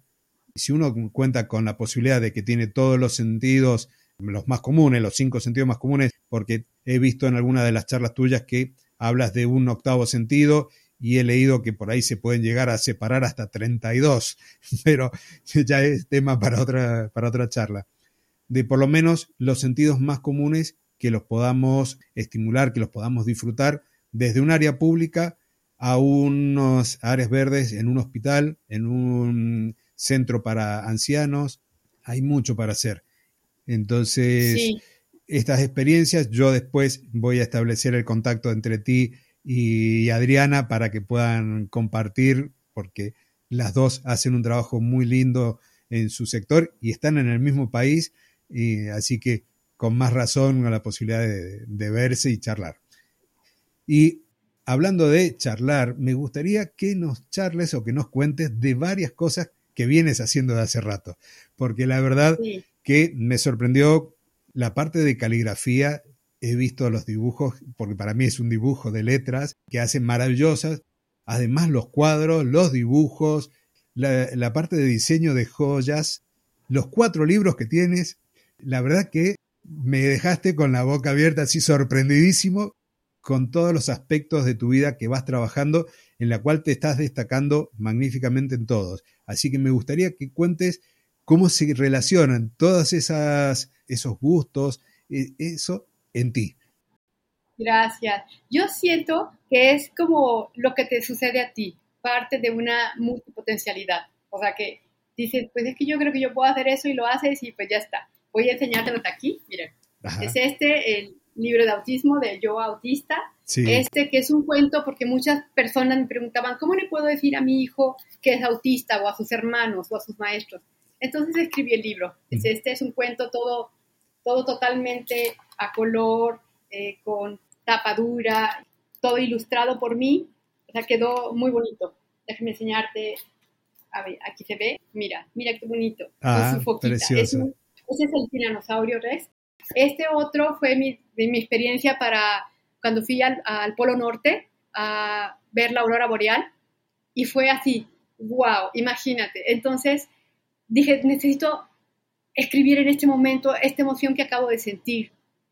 Si uno cuenta con la posibilidad de que tiene todos los sentidos, los más comunes, los cinco sentidos más comunes, porque he visto en alguna de las charlas tuyas que hablas de un octavo sentido y he leído que por ahí se pueden llegar a separar hasta 32, pero ya es tema para otra, para otra charla. De por lo menos los sentidos más comunes que los podamos estimular, que los podamos disfrutar desde un área pública a unos áreas verdes en un hospital, en un centro para ancianos. Hay mucho para hacer. Entonces, estas experiencias, yo después voy a establecer el contacto entre ti y Adriana para que puedan compartir, porque las dos hacen un trabajo muy lindo en su sector y están en el mismo país, y así que con más razón la posibilidad de, de verse y charlar. Y hablando de charlar, me gustaría que nos charles o que nos cuentes de varias cosas que vienes haciendo de hace rato, porque la verdad que me sorprendió la parte de caligrafía. He visto los dibujos, porque para mí es un dibujo de letras que hacen maravillosas. Además, los cuadros, los dibujos, la, parte de diseño de joyas, los cuatro libros que tienes. La verdad que me dejaste con la boca abierta, así sorprendidísimo con todos los aspectos de tu vida que vas trabajando, en la cual te estás destacando magníficamente en todos. Así que me gustaría que cuentes cómo se relacionan todos esos gustos, e, eso en ti. Gracias. Yo siento que es como lo que te sucede a ti, parte de una multipotencialidad. O sea que dices, pues es que yo creo que yo puedo hacer eso y lo haces y pues ya está. Voy a enseñártelo aquí, miren. Es este, el libro de autismo de Yo Autista. Este que es un cuento porque muchas personas me preguntaban, ¿cómo le puedo decir a mi hijo que es autista o a sus hermanos o a sus maestros? Entonces escribí el libro. Este es un cuento todo, todo totalmente a color, eh, con tapadura, todo ilustrado por mí. O sea, quedó muy bonito. Déjame enseñarte. A ver, aquí se ve. Mira, mira qué bonito. Ah, precioso. ese es el tiranosaurio Rex. Este otro fue mi, mi experiencia para cuando fui al, Polo Norte a ver la aurora boreal y fue así, wow, imagínate. Entonces dije, necesito escribir en este momento esta emoción que acabo de sentir.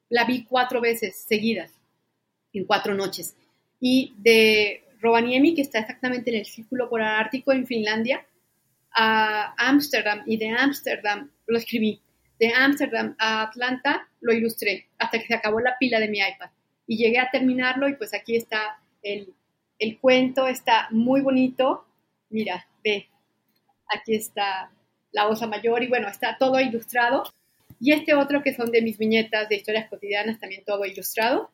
La vi cuatro veces seguidas, en cuatro noches. Y de Rovaniemi, que está exactamente en el círculo polar ártico en Finlandia, a Ámsterdam y de Ámsterdam lo escribí de Ámsterdam a Atlanta lo ilustré hasta que se acabó la pila de mi iPad. Y llegué a terminarlo y pues aquí está el, el cuento, está muy bonito. Mira, ve, aquí está la osa mayor y bueno, está todo ilustrado. Y este otro que son de mis viñetas de historias cotidianas, también todo ilustrado.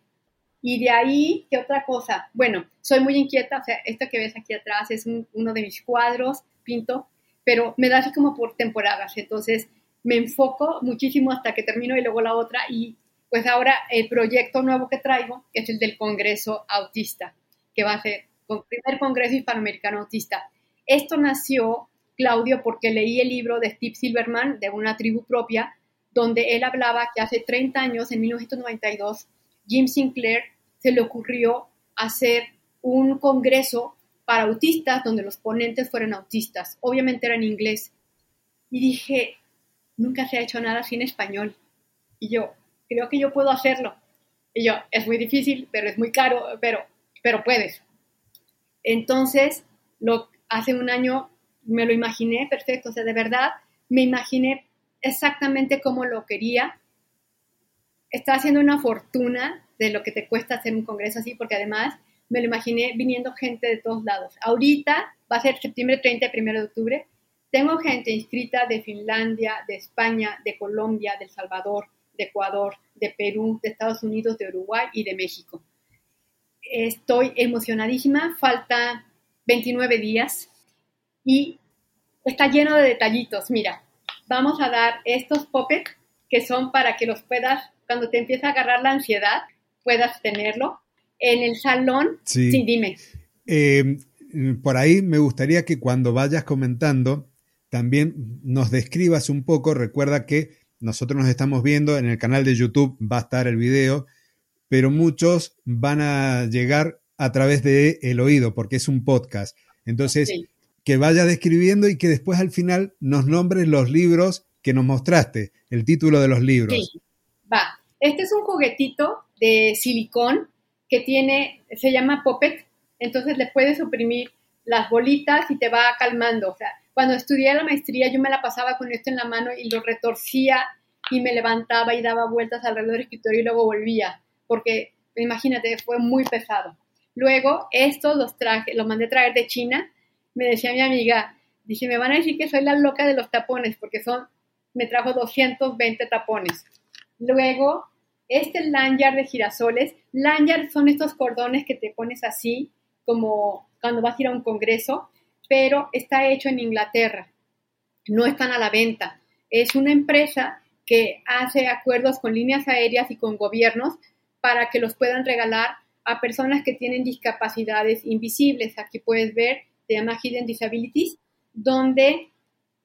Y de ahí, ¿qué otra cosa? Bueno, soy muy inquieta, o sea, esto que ves aquí atrás es uno de mis cuadros, pinto, pero me da así como por temporadas. Entonces, me enfoco muchísimo hasta que termino y luego la otra. Y pues ahora el proyecto nuevo que traigo es el del Congreso Autista, que va a ser el primer Congreso Hispanoamericano Autista. Esto nació, Claudio, porque leí el libro de Steve Silverman, de una tribu propia, donde él hablaba que hace 30 años, en 1992, Jim Sinclair se le ocurrió hacer un congreso para autistas donde los ponentes fueran autistas. Obviamente era en inglés. Y dije, nunca se ha hecho nada sin español. Y yo, creo que yo puedo hacerlo. Y yo, es muy difícil, pero es muy caro, pero, pero puedes. Entonces, lo, hace un año me lo imaginé perfecto, o sea, de verdad, me imaginé exactamente como lo quería. está haciendo una fortuna de lo que te cuesta hacer un congreso así, porque además me lo imaginé viniendo gente de todos lados. Ahorita va a ser septiembre 30 y 1 de octubre. Tengo gente inscrita de Finlandia, de España, de Colombia, de El Salvador, de Ecuador, de Perú, de Estados Unidos, de Uruguay y de México. Estoy emocionadísima, falta 29 días y está lleno de detallitos. Mira, vamos a dar estos puppets que son para que los puedas, cuando te empieza a agarrar la ansiedad, puedas tenerlo. En el salón, sí, dime. Eh, por ahí me gustaría que cuando vayas comentando, también nos describas un poco, recuerda que nosotros nos estamos viendo, en el canal de YouTube va a estar el video, pero muchos van a llegar a través de el oído, porque es un podcast. Entonces, que vaya describiendo y que después al final nos nombres los libros que nos mostraste, el título de los libros. Sí, va. Este es un juguetito de silicón que tiene, se llama Puppet, entonces le puedes oprimir las bolitas y te va calmando. O sea, cuando estudié la maestría yo me la pasaba con esto en la mano y lo retorcía y me levantaba y daba vueltas alrededor del escritorio y luego volvía, porque imagínate, fue muy pesado. Luego, estos los traje, los mandé traer de China. Me decía mi amiga, dije, me van a decir que soy la loca de los tapones, porque son, me trajo 220 tapones. Luego, este lanyard de girasoles, lanyard son estos cordones que te pones así, como cuando vas a ir a un congreso, pero está hecho en Inglaterra. No están a la venta. Es una empresa que hace acuerdos con líneas aéreas y con gobiernos para que los puedan regalar a personas que tienen discapacidades invisibles. Aquí puedes ver, se llama Hidden Disabilities, donde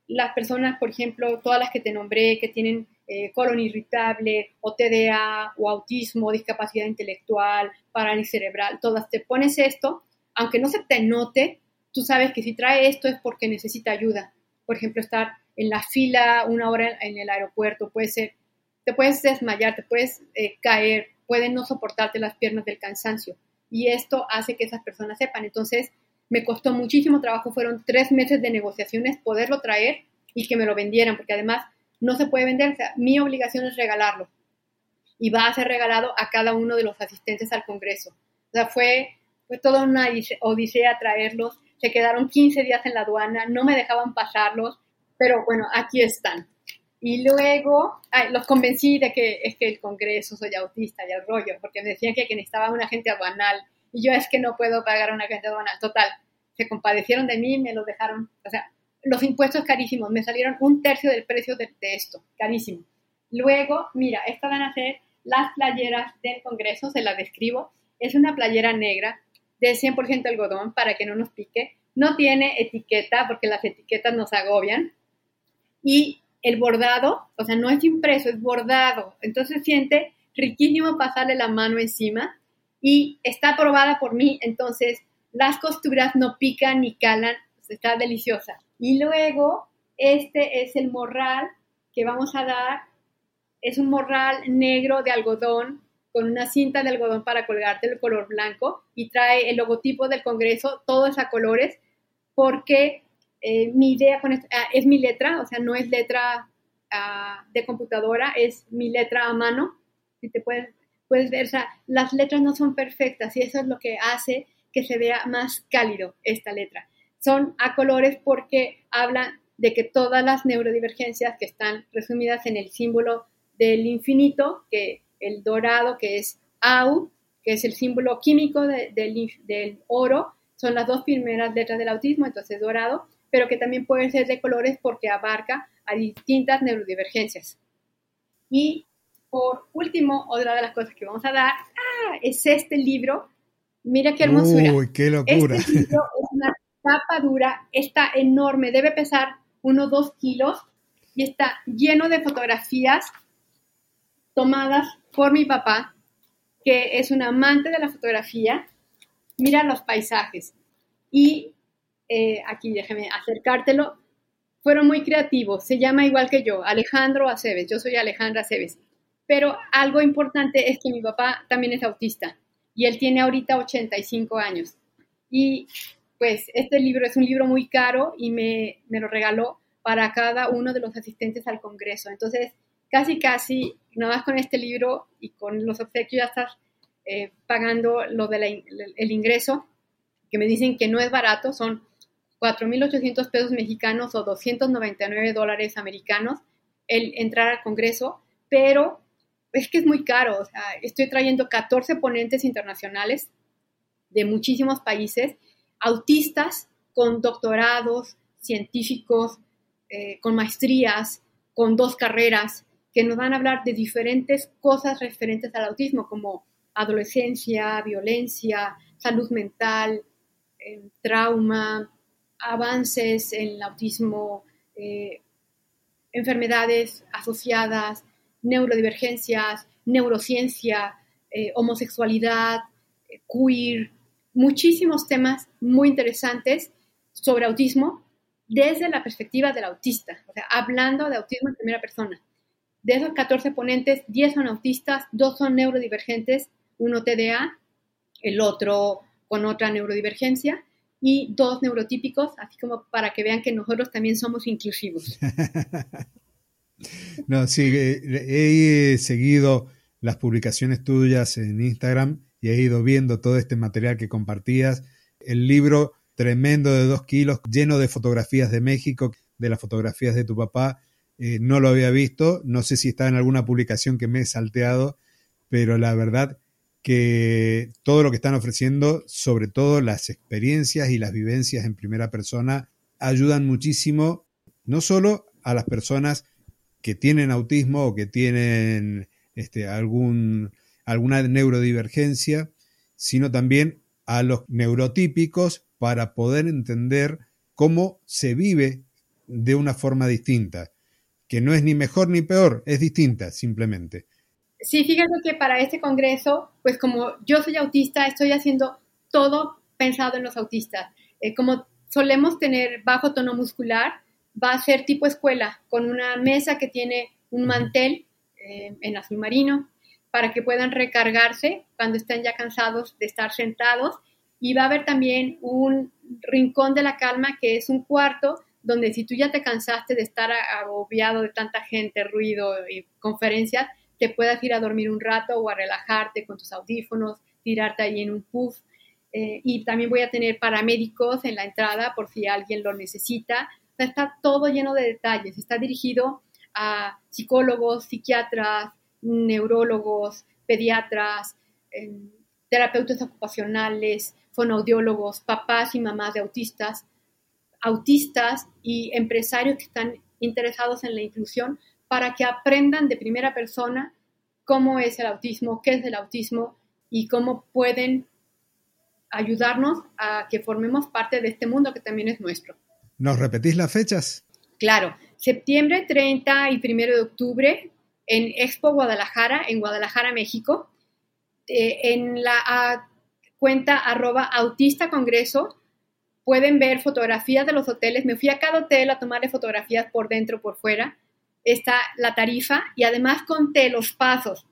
las personas, por ejemplo, todas las que te nombré, que tienen eh, colon irritable o TDA o autismo, discapacidad intelectual, parálisis cerebral, todas te pones esto, aunque no se te note, tú sabes que si trae esto es porque necesita ayuda. Por ejemplo, estar en la fila una hora en el aeropuerto, puede ser, te puedes desmayar, te puedes eh, caer, pueden no soportarte las piernas del cansancio. Y esto hace que esas personas sepan. Entonces, me costó muchísimo trabajo, fueron tres meses de negociaciones poderlo traer y que me lo vendieran, porque además no se puede vender, o sea, mi obligación es regalarlo. Y va a ser regalado a cada uno de los asistentes al Congreso. O sea, fue, fue toda una odisea traerlos se quedaron 15 días en la aduana, no me dejaban pasarlos, pero bueno, aquí están. Y luego los convencí de que es que el Congreso soy autista y el rollo, porque me decían que, que necesitaba un agente aduanal y yo es que no puedo pagar un agente aduanal. Total, se compadecieron de mí, me lo dejaron, o sea, los impuestos carísimos, me salieron un tercio del precio de, de esto, carísimo. Luego, mira, estas van a ser las playeras del Congreso, se las describo. Es una playera negra de 100% algodón para que no nos pique. No tiene etiqueta porque las etiquetas nos agobian. Y el bordado, o sea, no es impreso, es bordado. Entonces siente riquísimo pasarle la mano encima y está aprobada por mí, entonces las costuras no pican ni calan, está deliciosa. Y luego, este es el morral que vamos a dar, es un morral negro de algodón con una cinta de algodón para colgarte el color blanco y trae el logotipo del Congreso, todos a colores, porque eh, mi idea con esto, ah, es mi letra, o sea, no es letra ah, de computadora, es mi letra a mano. Si te puedes, puedes ver, o sea, las letras no son perfectas y eso es lo que hace que se vea más cálido esta letra. Son a colores porque hablan de que todas las neurodivergencias que están resumidas en el símbolo del infinito, que el dorado, que es AU, que es el símbolo químico del oro, son las dos primeras letras del autismo, entonces dorado, pero que también puede ser de colores porque abarca a distintas neurodivergencias. Y por último, otra de las cosas que vamos a dar ah, es este libro. Mira qué hermosura. Uy, qué locura. Este libro es una tapa dura, está enorme, debe pesar unos dos kilos y está lleno de fotografías tomadas por mi papá, que es un amante de la fotografía. Mira los paisajes. Y eh, aquí déjeme acercártelo. Fueron muy creativos. Se llama igual que yo, Alejandro Aceves. Yo soy Alejandra Aceves. Pero algo importante es que mi papá también es autista y él tiene ahorita 85 años. Y pues este libro es un libro muy caro y me, me lo regaló para cada uno de los asistentes al Congreso. Entonces, casi, casi, nada más con este libro y con los obsequios ya estás eh, pagando lo del el ingreso, que me dicen que no es barato, son 4.800 pesos mexicanos o 299 dólares americanos el entrar al Congreso, pero es que es muy caro. O sea, estoy trayendo 14 ponentes internacionales de muchísimos países, autistas con doctorados, científicos, eh, con maestrías, con dos carreras, que nos van a hablar de diferentes cosas referentes al autismo, como adolescencia, violencia, salud mental, eh, trauma, avances en el autismo, eh, enfermedades asociadas, neurodivergencias, neurociencia, eh, homosexualidad, queer, muchísimos temas muy interesantes sobre autismo desde la perspectiva del autista, o sea, hablando de autismo en primera persona. De esos 14 ponentes, 10 son autistas, 2 son neurodivergentes, uno TDA, el otro con otra neurodivergencia, y dos neurotípicos, así como para que vean que nosotros también somos inclusivos. no, sí, he seguido las publicaciones tuyas en Instagram y he ido viendo todo este material que compartías. El libro tremendo de dos kilos, lleno de fotografías de México, de las fotografías de tu papá. Eh, no lo había visto, no sé si está en alguna publicación que me he salteado, pero la verdad que todo lo que están ofreciendo, sobre todo las experiencias y las vivencias en primera persona, ayudan muchísimo, no solo a las personas que tienen autismo o que tienen este, algún, alguna neurodivergencia, sino también a los neurotípicos para poder entender cómo se vive de una forma distinta, que no es ni mejor ni peor, es distinta simplemente. Sí, fíjate que para este congreso, pues como yo soy autista, estoy haciendo todo pensado en los autistas. Eh, como solemos tener bajo tono muscular, va a ser tipo escuela, con una mesa que tiene un mantel eh, en azul marino para que puedan recargarse cuando estén ya cansados de estar sentados. Y va a haber también un rincón de la calma que es un cuarto donde si tú ya te cansaste de estar agobiado de tanta gente, ruido y conferencias, te puedas ir a dormir un rato o a relajarte con tus audífonos, tirarte ahí en un puff. Eh, y también voy a tener paramédicos en la entrada por si alguien lo necesita. Está todo lleno de detalles. Está dirigido a psicólogos, psiquiatras, neurólogos, pediatras, em, terapeutas ocupacionales, fonoaudiólogos, papás y mamás de autistas, autistas y empresarios que están interesados en la inclusión para que aprendan de primera persona cómo es el autismo, qué es el autismo y cómo pueden ayudarnos a que formemos parte de este mundo que también es nuestro. ¿Nos repetís las fechas? Claro, septiembre 30 y 1 de octubre en Expo Guadalajara, en Guadalajara, México. Eh, en la cuenta arroba autista congreso pueden ver fotografías de los hoteles. Me fui a cada hotel a tomarle fotografías por dentro, por fuera está la tarifa y además conté los pasos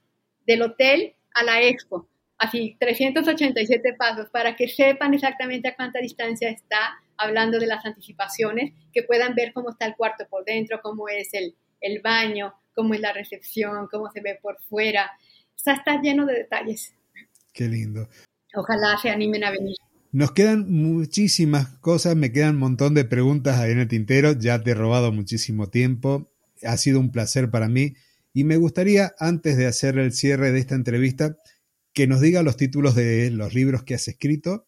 del hotel a la expo, así 387 pasos, para que sepan exactamente a cuánta distancia está, hablando de las anticipaciones, que puedan ver cómo está el cuarto por dentro, cómo es el, el baño, cómo es la recepción, cómo se ve por fuera. O está lleno de detalles. Qué lindo. Ojalá se animen a venir. Nos quedan muchísimas cosas, me quedan un montón de preguntas ahí en el tintero, ya te he robado muchísimo tiempo ha sido un placer para mí y me gustaría, antes de hacer el cierre de esta entrevista, que nos diga los títulos de los libros que has escrito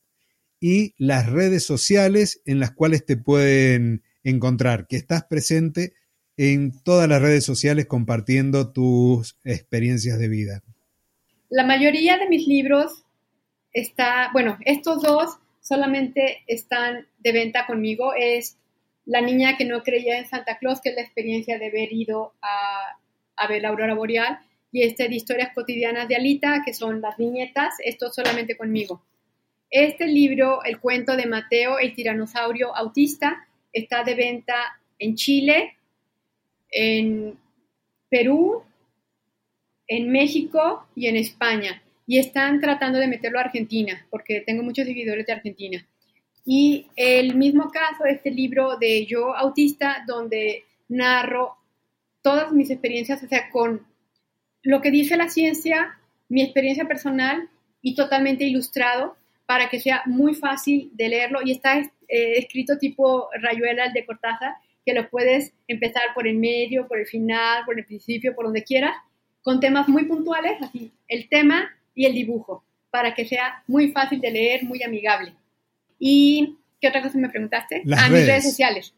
y las redes sociales en las cuales te pueden encontrar, que estás presente en todas las redes sociales compartiendo tus experiencias de vida. La mayoría de mis libros está, bueno, estos dos solamente están de venta conmigo, es la niña que no creía en Santa Claus, que es la experiencia de haber ido a, ver la aurora boreal, y este de historias cotidianas de Alita, que son las viñetas, esto solamente conmigo. Este libro, el cuento de Mateo, el tiranosaurio autista, está de venta en Chile, en Perú, en México y en España. Y están tratando de meterlo a Argentina, porque tengo muchos seguidores de Argentina. Y el mismo caso, este libro de Yo Autista, donde narro todas mis experiencias, o sea, con lo que dice la ciencia, mi experiencia personal y totalmente ilustrado para que sea muy fácil de leerlo y está eh, escrito tipo rayuela de Cortázar, que lo puedes empezar por el medio, por el final, por el principio, por donde quieras, con temas muy puntuales, así, el tema y el dibujo, para que sea muy fácil de leer, muy amigable. ¿Y qué otra cosa me preguntaste? Las redes. mis redes sociales.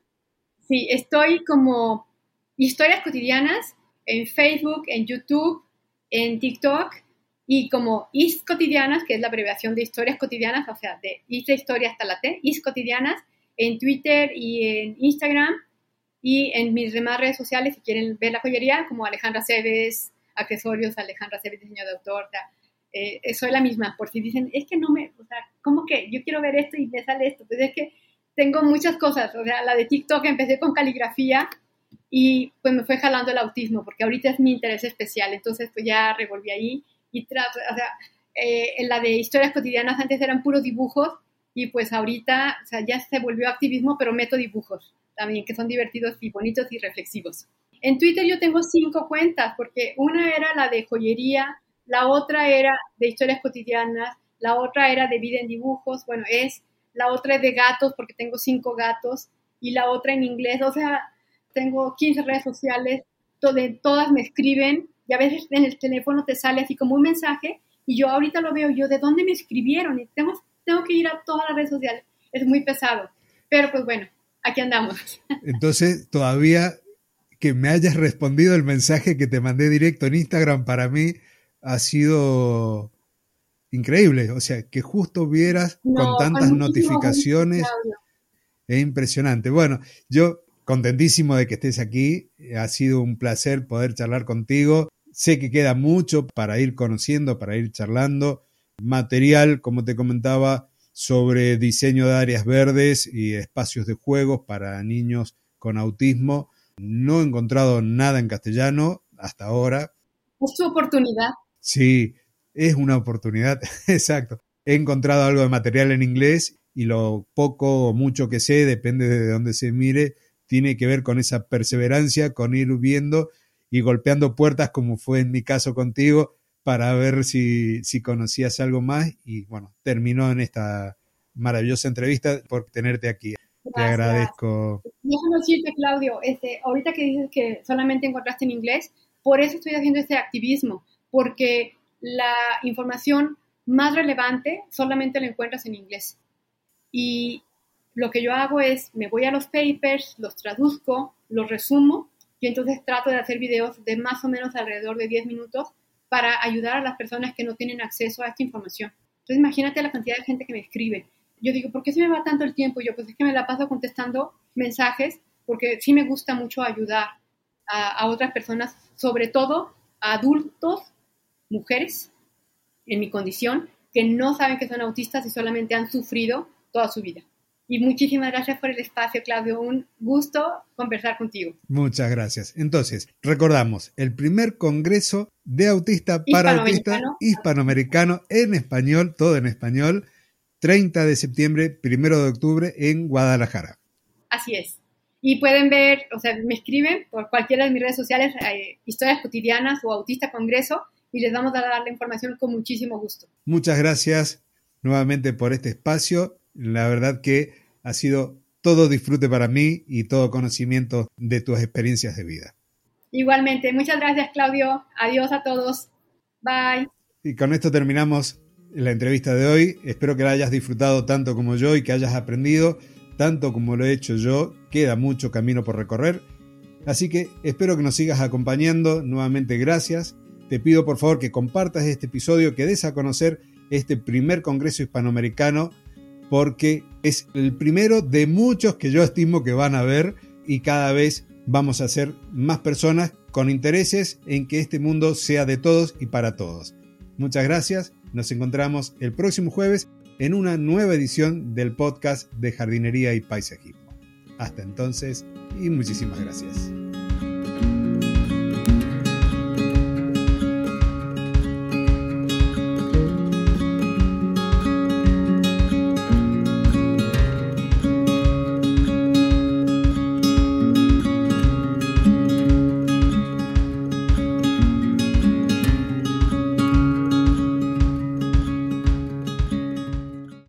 Sí, estoy como historias cotidianas en Facebook, en YouTube, en TikTok y como Is Cotidianas, que es la abreviación de historias cotidianas, o sea, de Is de historia hasta la T, Is Cotidianas, en Twitter y en Instagram y en mis demás redes sociales, si quieren ver la joyería, como Alejandra Cebes, accesorios, Alejandra Cebes, diseño de autor, o sea, eh, soy la misma, por si dicen, es que no me, o sea, ¿cómo que yo quiero ver esto y me sale esto? Pues es que tengo muchas cosas, o sea, la de TikTok empecé con caligrafía y pues me fue jalando el autismo, porque ahorita es mi interés especial, entonces pues ya revolví ahí y o sea, eh, en la de historias cotidianas antes eran puros dibujos y pues ahorita, o sea, ya se volvió activismo, pero meto dibujos también, que son divertidos y bonitos y reflexivos. En Twitter yo tengo cinco cuentas, porque una era la de joyería, la otra era de historias cotidianas, la otra era de vida en dibujos, bueno, es, la otra es de gatos, porque tengo cinco gatos, y la otra en inglés, o sea, tengo 15 redes sociales, donde todas me escriben, y a veces en el teléfono te sale así como un mensaje, y yo ahorita lo veo, yo, ¿de dónde me escribieron? Y tengo, tengo que ir a todas las redes sociales, es muy pesado, pero pues bueno, aquí andamos. Entonces, todavía que me hayas respondido el mensaje que te mandé directo en Instagram para mí ha sido increíble. O sea, que justo vieras No, con tantas notificaciones. Es impresionante. Bueno, yo contentísimo de que estés aquí. Ha sido un placer poder charlar contigo. Sé que queda mucho para ir conociendo, para ir charlando. Material, como te comentaba, sobre diseño de áreas verdes y espacios de juegos para niños con autismo. No he encontrado nada en castellano hasta ahora. Es tu oportunidad. Sí, es una oportunidad, exacto. He encontrado algo de material en inglés y lo poco o mucho que sé, depende de dónde se mire, tiene que ver con esa perseverancia, con ir viendo y golpeando puertas como fue en mi caso contigo para ver si, si conocías algo más y bueno, terminó en esta maravillosa entrevista por tenerte aquí. Te Gracias. agradezco. Déjame decirte, Claudio, este, ahorita que dices que solamente encontraste en inglés, por eso estoy haciendo este activismo, porque la información más relevante solamente la encuentras en inglés. Y lo que yo hago es, me voy a los papers, los traduzco, los resumo y entonces trato de hacer videos de más o menos alrededor de 10 minutos para ayudar a las personas que no tienen acceso a esta información. Entonces imagínate la cantidad de gente que me escribe. Yo digo, ¿por qué se me va tanto el tiempo? Yo, pues es que me la paso contestando mensajes porque sí me gusta mucho ayudar a, a otras personas, sobre todo a adultos, mujeres, en mi condición, que no saben que son autistas y solamente han sufrido toda su vida. Y muchísimas gracias por el espacio, Claudio. Un gusto conversar contigo. Muchas gracias. Entonces, recordamos, el primer Congreso de Autista para Autistas Hispanoamericano. en español, todo en español, 30 de septiembre, 1 de octubre en Guadalajara. Así es. Y pueden ver, o sea, me escriben por cualquiera de mis redes sociales, eh, historias cotidianas o autista congreso, y les vamos a dar la información con muchísimo gusto. Muchas gracias nuevamente por este espacio. La verdad que ha sido todo disfrute para mí y todo conocimiento de tus experiencias de vida. Igualmente, muchas gracias, Claudio. Adiós a todos. Bye. Y con esto terminamos la entrevista de hoy. Espero que la hayas disfrutado tanto como yo y que hayas aprendido tanto como lo he hecho yo. Queda mucho camino por recorrer. Así que espero que nos sigas acompañando. Nuevamente gracias. Te pido por favor que compartas este episodio, que des a conocer este primer Congreso Hispanoamericano, porque es el primero de muchos que yo estimo que van a ver y cada vez vamos a ser más personas con intereses en que este mundo sea de todos y para todos. Muchas gracias. Nos encontramos el próximo jueves en una nueva edición del podcast de jardinería y paisajismo. Hasta entonces y muchísimas gracias.